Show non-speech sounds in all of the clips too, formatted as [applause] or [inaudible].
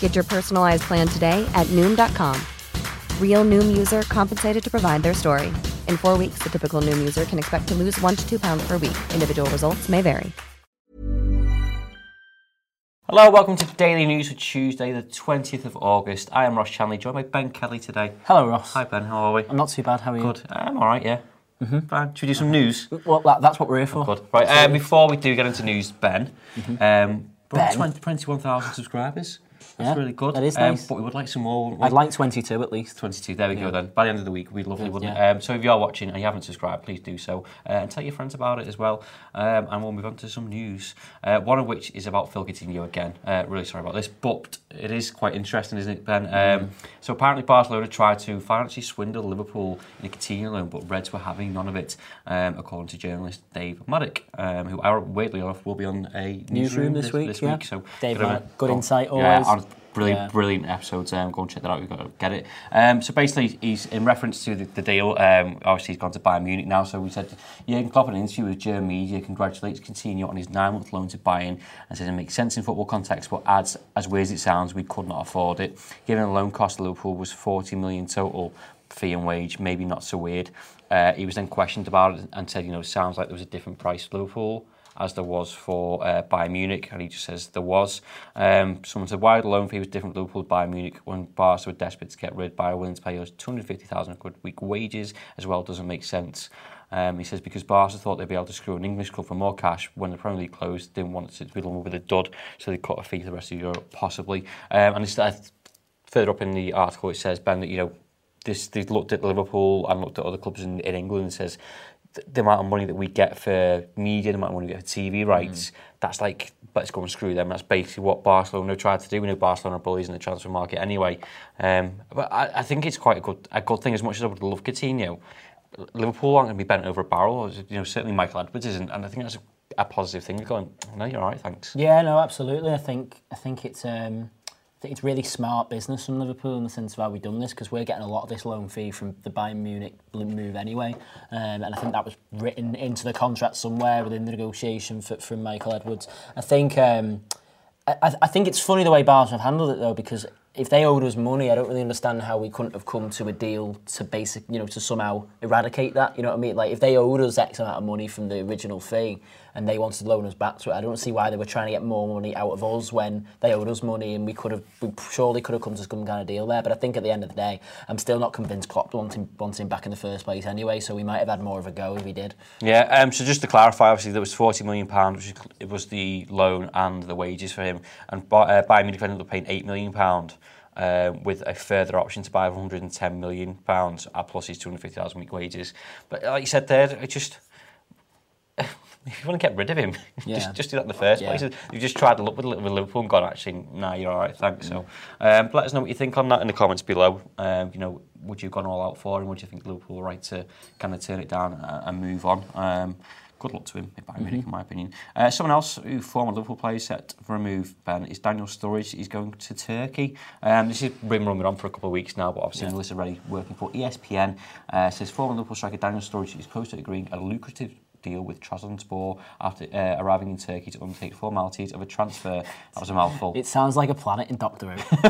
Get your personalized plan today at Noom.com. Real Noom user compensated to provide their story. In four weeks, the typical Noom user can expect to lose one to two pounds per week. Individual results may vary. Hello, welcome to Daily News for Tuesday, the 20th of August. I am Ross Chanley, joined by Ben Kelly today. Hello, Ross. Hi, Ben. How are we? I'm not too bad. How are you? Good. I'm all right, yeah. Mm-hmm. Fine. Should we do some news? Well, that, that's what we're here for. Good. Right, uh, before we do get into news, Ben, um, Ben? 20 21,000 subscribers. That's Yeah, really good. that is Um, nice. but we would like some more. I'd like 22 at least. 22. There we go then. By the end of the week, we'd lovely, wouldn't Yeah. it? Um, so if you are watching and you haven't subscribed, please do so. Uh, and tell your friends about it as well. Um, and we'll move on to some news. Uh, one of which is about Phil Coutinho again. Uh, really sorry about this, but it is quite interesting, isn't it, Ben? Um, So apparently Barcelona tried to financially swindle Liverpool in a Coutinho loan, but Reds were having none of it, um, according to journalist Dave Maddock, um, who, weirdly enough, will be on a newsroom, this week, This yeah. week so Dave Maddock, good go- insight Yeah, always. On- Brilliant, Yeah. brilliant episodes. Um, go and check that out. You've got to get it. Um, so basically, he's in reference to the, the deal. Um, obviously, he's gone to Bayern Munich now. So we said Jurgen Klopp in an interview with German media congratulates Coutinho on his nine-month loan to Bayern and says it makes sense in football context, but adds, as weird as it sounds, we could not afford it. Given the loan cost, Liverpool was 40 million total fee and wage. Maybe not so weird. Uh, he was then questioned about it and said, you know, sounds like there was a different price for Liverpool as there was for uh, Bayern Munich, and he just says there was. Um, someone said, why the loan fee was different for Liverpool Bayern Munich when Barca were desperate to get rid, Bayern willing to pay us 250,000 quid week wages as well doesn't make sense. Um, he says because Barca thought they'd be able to screw an English club for more cash when the Premier League closed, didn't want it to be done with a dud, so they cut a fee to the rest of Europe, possibly. Um, and it's, uh, further up in the article, it says, Ben, that, you know, this, they looked at Liverpool and looked at other clubs in, in England and says the amount of money that we get for media, the amount of money we get for TV rights, that's like, let's go and screw them. That's basically what Barcelona tried to do. We know Barcelona are bullies in the transfer market anyway. Um, but I, I think it's quite a good, a good thing as much as I would love Coutinho. Liverpool aren't going to be bent over a barrel. You know, certainly Michael Edwards isn't, and I think that's a, a positive thing. You're going, no, you're all right, thanks. Yeah, no, absolutely. I think I think it's um, it's really smart business from Liverpool in the sense of how we've done this because we're getting a lot of this loan fee from the Bayern Munich move anyway, um, and I think that was written into the contract somewhere within the negotiation for, from Michael Edwards. I think um, I, I think it's funny the way Barca have handled it though because if they owed us money, I don't really understand how we couldn't have come to a deal to basic, you know, to somehow eradicate that. You know what I mean? Like if they owed us X amount of money from the original fee and they wanted to loan us back to it, I don't see why they were trying to get more money out of us when they owed us money and we could have, we surely could have come to some kind of deal there. But I think at the end of the day, I'm still not convinced Klopp wanted him back in the first place anyway. So we might have had more of a go if he did. Yeah, um, so just to clarify, obviously there was forty million pound, which it was the loan and the wages for him, and uh, Bayern Munich ended up paying eight million pound. Um, with a further option to buy 110 million pounds uh, plus his 250,000 week wages. But like you said there, it just if you want to get rid of him, [laughs] Yeah. just just do that in the first Yeah. place. You just tried to look with, with Liverpool and gone, actually, nah, you're all right, thanks. So, um, let us know what you think on that in the comments below. Um, you know, would you have gone all out for him? Would you think Liverpool were right to kind of turn it down and, and move on? Um, good luck to him, if I in my opinion. Uh, someone else who former Liverpool player set for a move, Ben, is Daniel Sturridge. He's going to Turkey. Um, this has been running on for a couple of weeks now, but obviously Melissa Reddy working for ESPN uh, says former Liverpool striker Daniel Sturridge is close to agreeing a lucrative deal with Trabzonspor after uh, arriving in Turkey to undertake formalities of a transfer. That was a mouthful. It sounds like a planet in Doctor Who. [laughs] [laughs]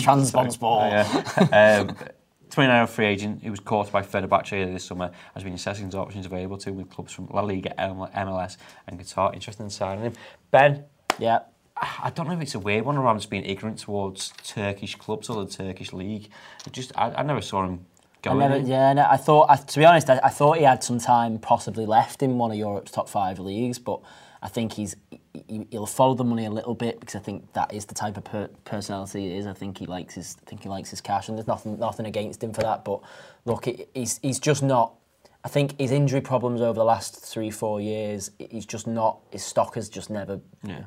Transponsball. yeah. um, 29 free agent who was caught by Fenerbahce earlier this summer has been assessing his options available to him with clubs from La Liga, MLS and Qatar. Interested in signing him. Ben, Yeah. I don't know if it's a weird one or I'm just being ignorant towards Turkish clubs or the Turkish league. It just I, I never saw him I never, in. yeah, no, I thought, I, to be honest, I, I thought he had some time possibly left in one of Europe's top five leagues, but I think he's he, he'll follow the money a little bit because I think that is the type of per, personality he is. I think he likes his, I think he likes his cash, and there's nothing nothing against him for that. But look, he, he's he's just not. I think his injury problems over the last three four years, he's just not. His stock has just never Yeah.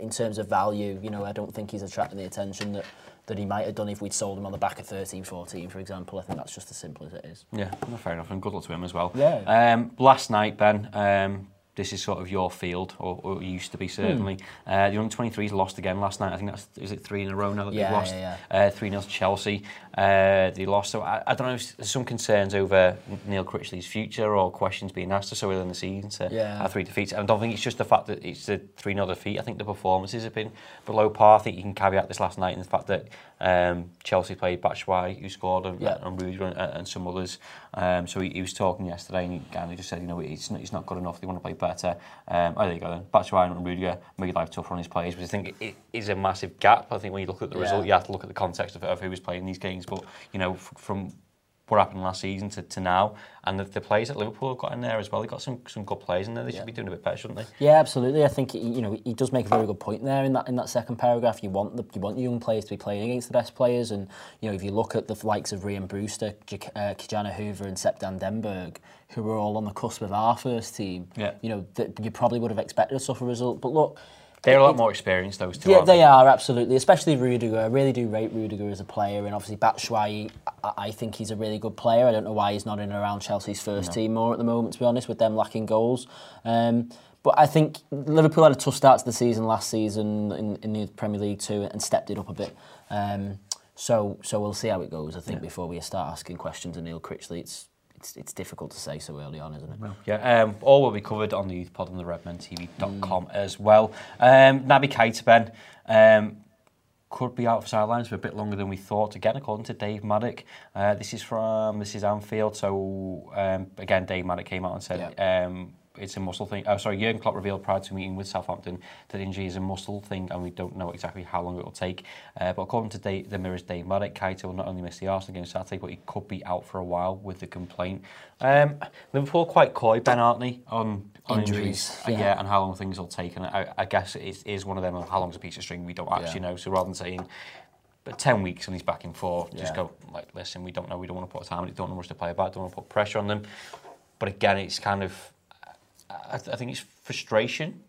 in terms of value, you know, I don't think he's attracting the attention that, that he might have done if we'd sold him on the back of 13, 14, for example. I think that's just as simple as it is. Yeah, no, fair enough, and good luck to him as well. Yeah. Um, last night, Ben, um, this is sort of your field, or, or it used to be certainly. Hmm. Uh, the under 23s lost again last night. I think that's is it three in a row now that Yeah, they've lost. yeah, Uh, three 0 to Chelsea. Uh, they lost. So I, I don't know. There's some concerns over Neil Critchley's future, or questions being asked so early in the season to Yeah. have three defeats. And I don't think it's just the fact that it's a three 0 defeat. I think the performances have been below par. I think you can caveat this last night in the fact that um, Chelsea played Batshuayi, who scored, and, Yeah. and Rudiger and, and some others. Um, so he, he was talking yesterday and he, and he just said, you know, it's not, it's not good enough. They want to play better. Um, oh, there you go then. Batshuayi and Rudiger made life tougher on his players, but I think it is a massive gap. I think when you look at the Yeah. result, you have to look at the context of, of who was playing these games. But, you know, f- from what happened last season to, to now, and the, the players at Liverpool have got in there as well. They've got some, some good players in there. They should be doing a bit better, shouldn't they? Yeah, absolutely. I think you know he does make a very good point there in that in that second paragraph. You want the you want young players to be playing against the best players, and you know if you look at the likes of Ryan Brewster, J- uh, Ki-Jana Hoever, and Sepp van den Berg, who were all on the cusp of our first team, Yeah. you know th- you probably would have expected a tougher result. But look, They're a lot more experienced, those two. Yeah, aren't they are absolutely, especially Rudiger. I really do rate Rudiger as a player, and obviously Batshuayi, I, I think he's a really good player. I don't know why he's not in and around Chelsea's first team more at the moment, to be honest, with them lacking goals. Um, but I think Liverpool had a tough start to the season last season in, in the Premier League too, and stepped it up a bit. Um, so, so we'll see how it goes. I think before we start asking questions of Neil Critchley, it's it's it's difficult to say so early on, isn't it? Well, Yeah, um, all will be covered on the Youth Pod on the redmentv.com as well. Um, Naby Keita, Ben, um, could be out for sidelines for a bit longer than we thought. Again, according to Dave Maddock, uh, this is from this is Anfield. So um, again, Dave Maddock came out and said. Um, it's a muscle thing. Oh, sorry, Jurgen Klopp revealed prior to meeting with Southampton that injury is a muscle thing, and we don't know exactly how long it will take. Uh, but according to the Mirror's Dave Maddock, Keita will not only miss the Arsenal game Saturday, but he could be out for a while with the complaint. Um, Liverpool quite coy, Ben, aren't they, on, on injuries? Injuries, Uh, yeah. yeah. and how long things will take. And I, I guess it is, one of them. How long's a piece of string? We don't actually know. So rather than saying. But 10 weeks and he's back in four, just Yeah. go, like, listen, we don't know, we don't want to put a time it, don't want to rush the player back, don't want to put pressure on them. But again, it's kind of, I, th- I think it's frustration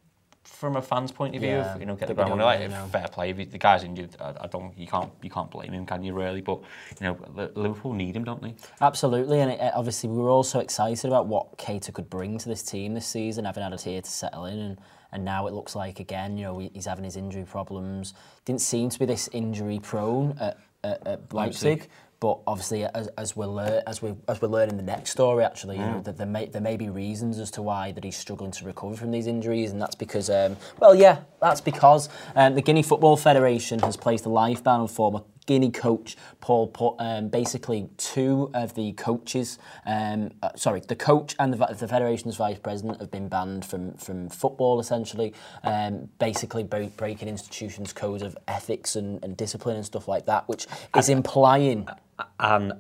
from a fan's point of view. Yeah, you know, get the ground don't like know. fair play. If the guy's injured, I, I don't. You can't. You can't blame him, can you? Really? But you know, Liverpool need him, don't they? Absolutely, and it, obviously we were all so excited about what Keita could bring to this team this season, having had a year to settle in, and, and now it looks like again, you know, he's having his injury problems. Didn't seem to be this injury prone at, at, at Leipzig. Leipzig. But obviously, as, as we're lear- as we as we're learning the next story, actually, you know, that there may there may be reasons as to why that he's struggling to recover from these injuries, and that's because, um, well, yeah, that's because um, the Guinea Football Federation has placed a life ban on former Guinea coach Paul. Put um, basically two of the coaches, um, uh, sorry, the coach and the, the federation's vice president have been banned from from football essentially, um, basically bre- breaking institutions' codes of ethics and, and discipline and stuff like that, which is implying. And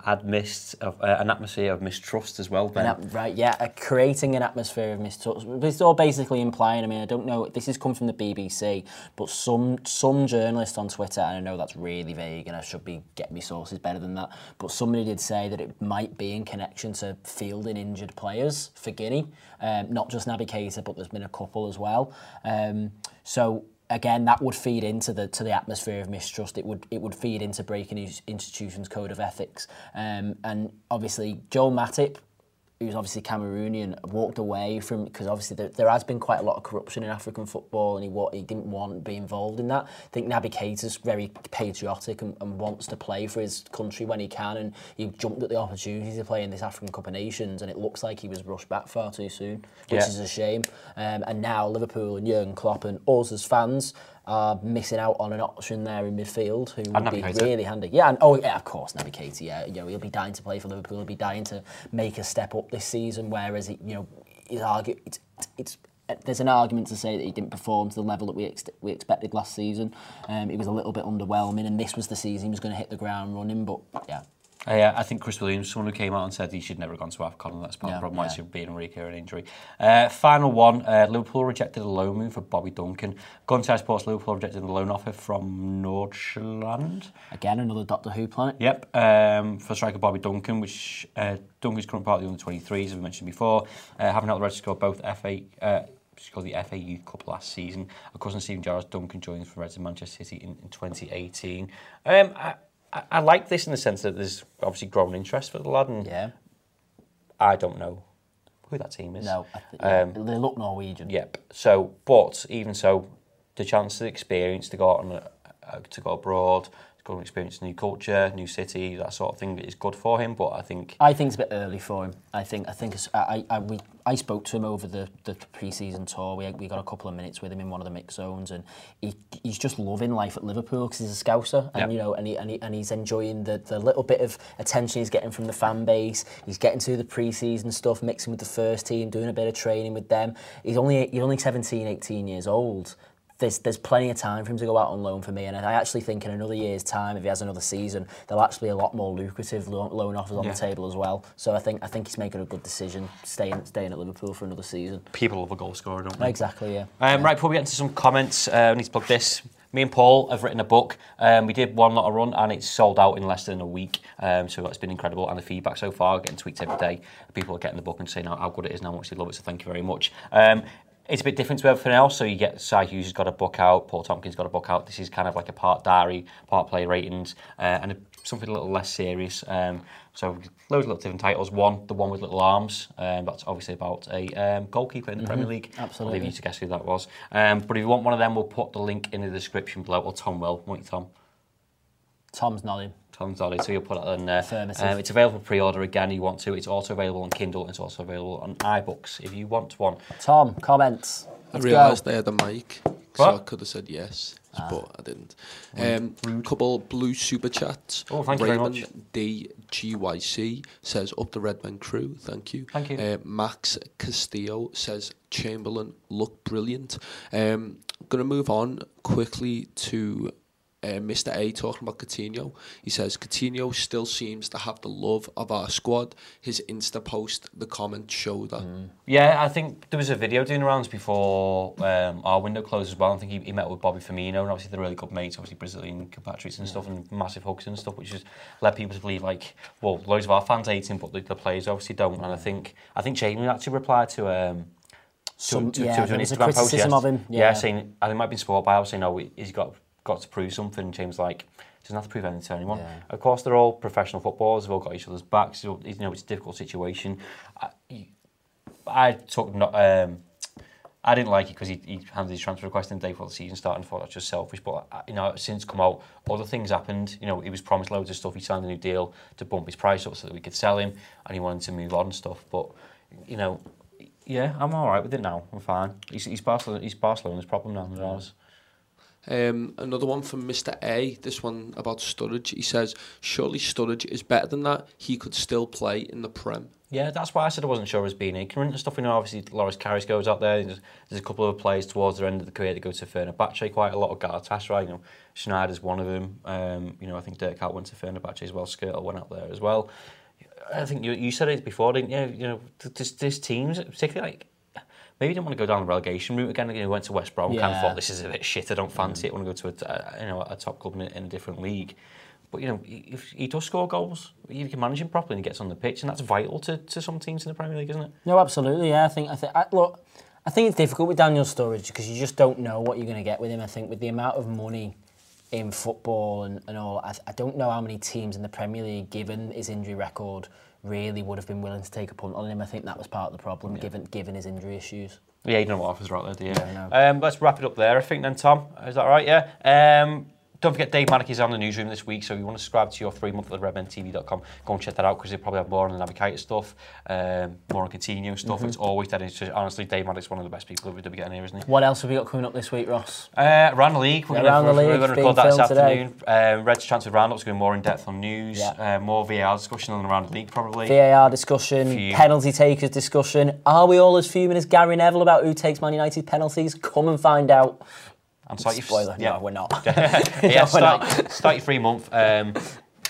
of uh, an atmosphere of mistrust as well. An right, yeah, uh, creating an atmosphere of mistrust. It's all basically implying. I mean, I don't know. This has come from the BBC, but some some journalist on Twitter, and I know that's really vague, and I should be getting my sources better than that. But somebody did say that it might be in connection to fielding injured players for Guinea, um, not just Naby Keita, but there's been a couple as well. Um, so again, that would feed into the to the atmosphere of mistrust. It would it would feed into breaking his institution's code of ethics. Um, and obviously, Joel Matip, who's obviously Cameroonian, walked away from because obviously there, there has been quite a lot of corruption in African football, and he he didn't want to be involved in that. I think Naby Keita's very patriotic and, and wants to play for his country when he can, and he jumped at the opportunity to play in this African Cup of Nations, and it looks like he was rushed back far too soon, which Yeah. is a shame. Um, and now Liverpool and Jurgen Klopp and us as fans are missing out on an option there in midfield who would be Keita. really handy. Yeah, and oh yeah, of course, Naby Keita. Yeah, you know he'll be dying to play for Liverpool. He'll be dying to make a step up this season. Whereas he, you know, his argue it's it's there's an argument to say that he didn't perform to the level that we ex- we expected last season. Um, he was a little bit underwhelming, and this was the season he was going to hit the ground running. But yeah, yeah, I think Chris Williams, someone who came out and said he should never have gone to AFCON, and that's part of the problem why yeah. it's being a recurring injury. Uh, final one, uh, Liverpool rejected a loan move for Bobby Duncan. Gunter Sports Liverpool rejected a loan offer from Nordjylland. again another Doctor Who planet. Yep, um, for striker Bobby Duncan, which uh, Duncan's current part of the under 23s, as we mentioned before, uh, having helped the Reds score both FA. Uh, scored the FA Youth Cup last season. Of course, Steven Gerrard's Duncan joined for Reds in Manchester City in, in 2018. Um, I, I, I like this in the sense that there's obviously growing interest for the lad, and Yeah, I don't know who that team is. no, I th- Um, they look Norwegian. Yep. So, but even so, the chance, the experience to go out and uh, to go abroad, go and experience new culture, new city, that sort of thing is good for him. But I think I think it's a bit early for him. I think I think I, I, we, I spoke to him over the, the pre-season tour. We, we got a couple of minutes with him in one of the mix zones, and he, he's just loving life at Liverpool because he's a Scouser, and Yep. you know, and he, and, he, and he's enjoying the, the little bit of attention he's getting from the fan base. He's getting to the pre-season stuff, mixing with the first team, doing a bit of training with them. He's only he's only 17, 18 years old. There's, there's plenty of time for him to go out on loan for me, and I actually think in another year's time, if he has another season, there'll actually be a lot more lucrative loan, loan offers on Yeah. the table as well. So I think I think he's making a good decision, staying staying at Liverpool for another season. people love a goal scorer, don't they? Exactly, yeah. Um, right, before we get into some comments, uh, we need to plug this. Me and Paul have written a book. Um, we did one lot of run and it's sold out in less than a week. Um, so it's been incredible. And the feedback so far, getting tweets every day. People are getting the book and saying how, how good it is and how much they love it. So thank you very much. Um, it's a bit different to everything else. So you get Si Hughes has got a book out, Paul Tomkins got a book out. This is kind of like a part diary, part play ratings, uh, and a, something a little less serious. Um, so loads of little different titles. One, the one with little arms. Um, that's obviously about a um, goalkeeper in the Premier League. absolutely. I'll leave you to guess who that was. Um, but if you want one of them, we'll put the link in the description below. Or Tom will, won't you, Tom? Tom's nodding. Tom's Dolly, so you'll put it in there. Affirmative. Um, it's available for pre-order again if you want to. It's also available on Kindle it's also available on iBooks if you want one. Tom, comments. I Let's realised they had a mic, so What? I could have said yes, but I didn't. Um, couple blue super chats. Oh, thank you very much. DGYC says up the Redman crew. Thank you. Thank you. Uh, Max Castillo says Chamberlain look brilliant. Um, gonna move on quickly to. Uh, Mr. A talking about Coutinho. He says Coutinho still seems to have the love of our squad. His Insta post, the comments show that. Yeah, I think there was a video doing rounds before um, our window closed as well. I think he, he met with Bobby Firmino, and obviously they're really good mates, obviously Brazilian compatriots and stuff, and massive hugs and stuff, which has led people to believe like, well, loads of our fans hate him, but the, the players obviously don't. And I think I think Jamie actually replied to um, Some, to, to, yeah, to, to an was a Instagram post. yes. of him. Yeah. Yeah, saying I think it might have been sport by saying no, he's got got to prove something. James like doesn't have to prove anything to anyone. Yeah. Of course, they're all professional footballers. They've all got each other's backs. So, you know, it's a difficult situation. I, I took not. Um, I didn't like it because he, he handed his transfer request in the day before the season started and thought that's just selfish. But uh, you know, since come out, other things happened. You know, he was promised loads of stuff. He signed a new deal to bump his price up so that we could sell him, and he wanted to move on and stuff. But you know, yeah, I'm all right with it now. I'm fine. He's, he's Barcelona. He's Barcelona's problem now, not ours. Um, another one from Mr. A. This one about Sturridge. He says, "Surely Sturridge is better than that. He could still play in the Prem." Yeah, that's why I said I wasn't sure as being ignorant and stuff. You know, obviously Loris Karius goes out there. There's, there's a couple of players towards the end of the career that go to Fenerbahce quite a lot of Galatasaray. You know, Sneijder's one of them. Um, you know, I think Dirk Howard went to Fenerbahce as well. Skrtel went out there as well. I think you, you said it before, didn't you? You know, th- this, this teams, particularly like maybe didn't want to go down the relegation route again. You know, went to West Brom, kind of thought this is a bit shit. I don't fancy mm. it. I want to go to a, a uh, you know a top club in, a- in a different league. But you know, if he does score goals, you can manage him properly and he gets on the pitch, and that's vital to, to some teams in the Premier League, isn't it? No, absolutely. Yeah, I think I think I, look, I think it's difficult with Daniel Sturridge because you just don't know what you're going to get with him. I think with the amount of money in football and, and all, I, I don't know how many teams in the Premier League, given his injury record, really would have been willing to take a punt on him. I think that was part of the problem, given given his injury issues. Yeah, you don't know what offers are out there, do you? Yeah, um, let's wrap it up there, I think, then, Tom. Is that right? Yeah. Um, don't forget, Dave Maddock is on the newsroom this week, so if you want to subscribe to your free month at redmentv.com, go and check that out because they probably have more on the Naby Keita stuff, um, more on Coutinho stuff. It's always that. Just, honestly, Dave Maddock's one of the best people we're getting here, isn't he? What else have we got coming up this week, Ross? Uh, around the league, we're Yeah, going around the league, we're to record that this afternoon. Um, Red's Transfer Roundup's going more in depth on news, Yeah. uh, more VAR discussion on around the league probably. VAR discussion, Fume. penalty takers discussion. Are we all as fuming as Gary Neville about who takes Man United penalties? Come and find out. And start your- Spoiler, yeah. [laughs] [laughs] no, we're not. yeah, start, start your free month. Um,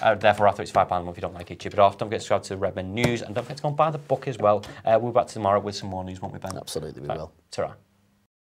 uh, therefore, after it's £5 a month, if you don't like it, chip it off. Don't forget to subscribe to Redmen News and don't forget to go and buy the book as well. Uh, we'll be back tomorrow with some more news, won't we, Ben? Absolutely, we will. Ta-ra.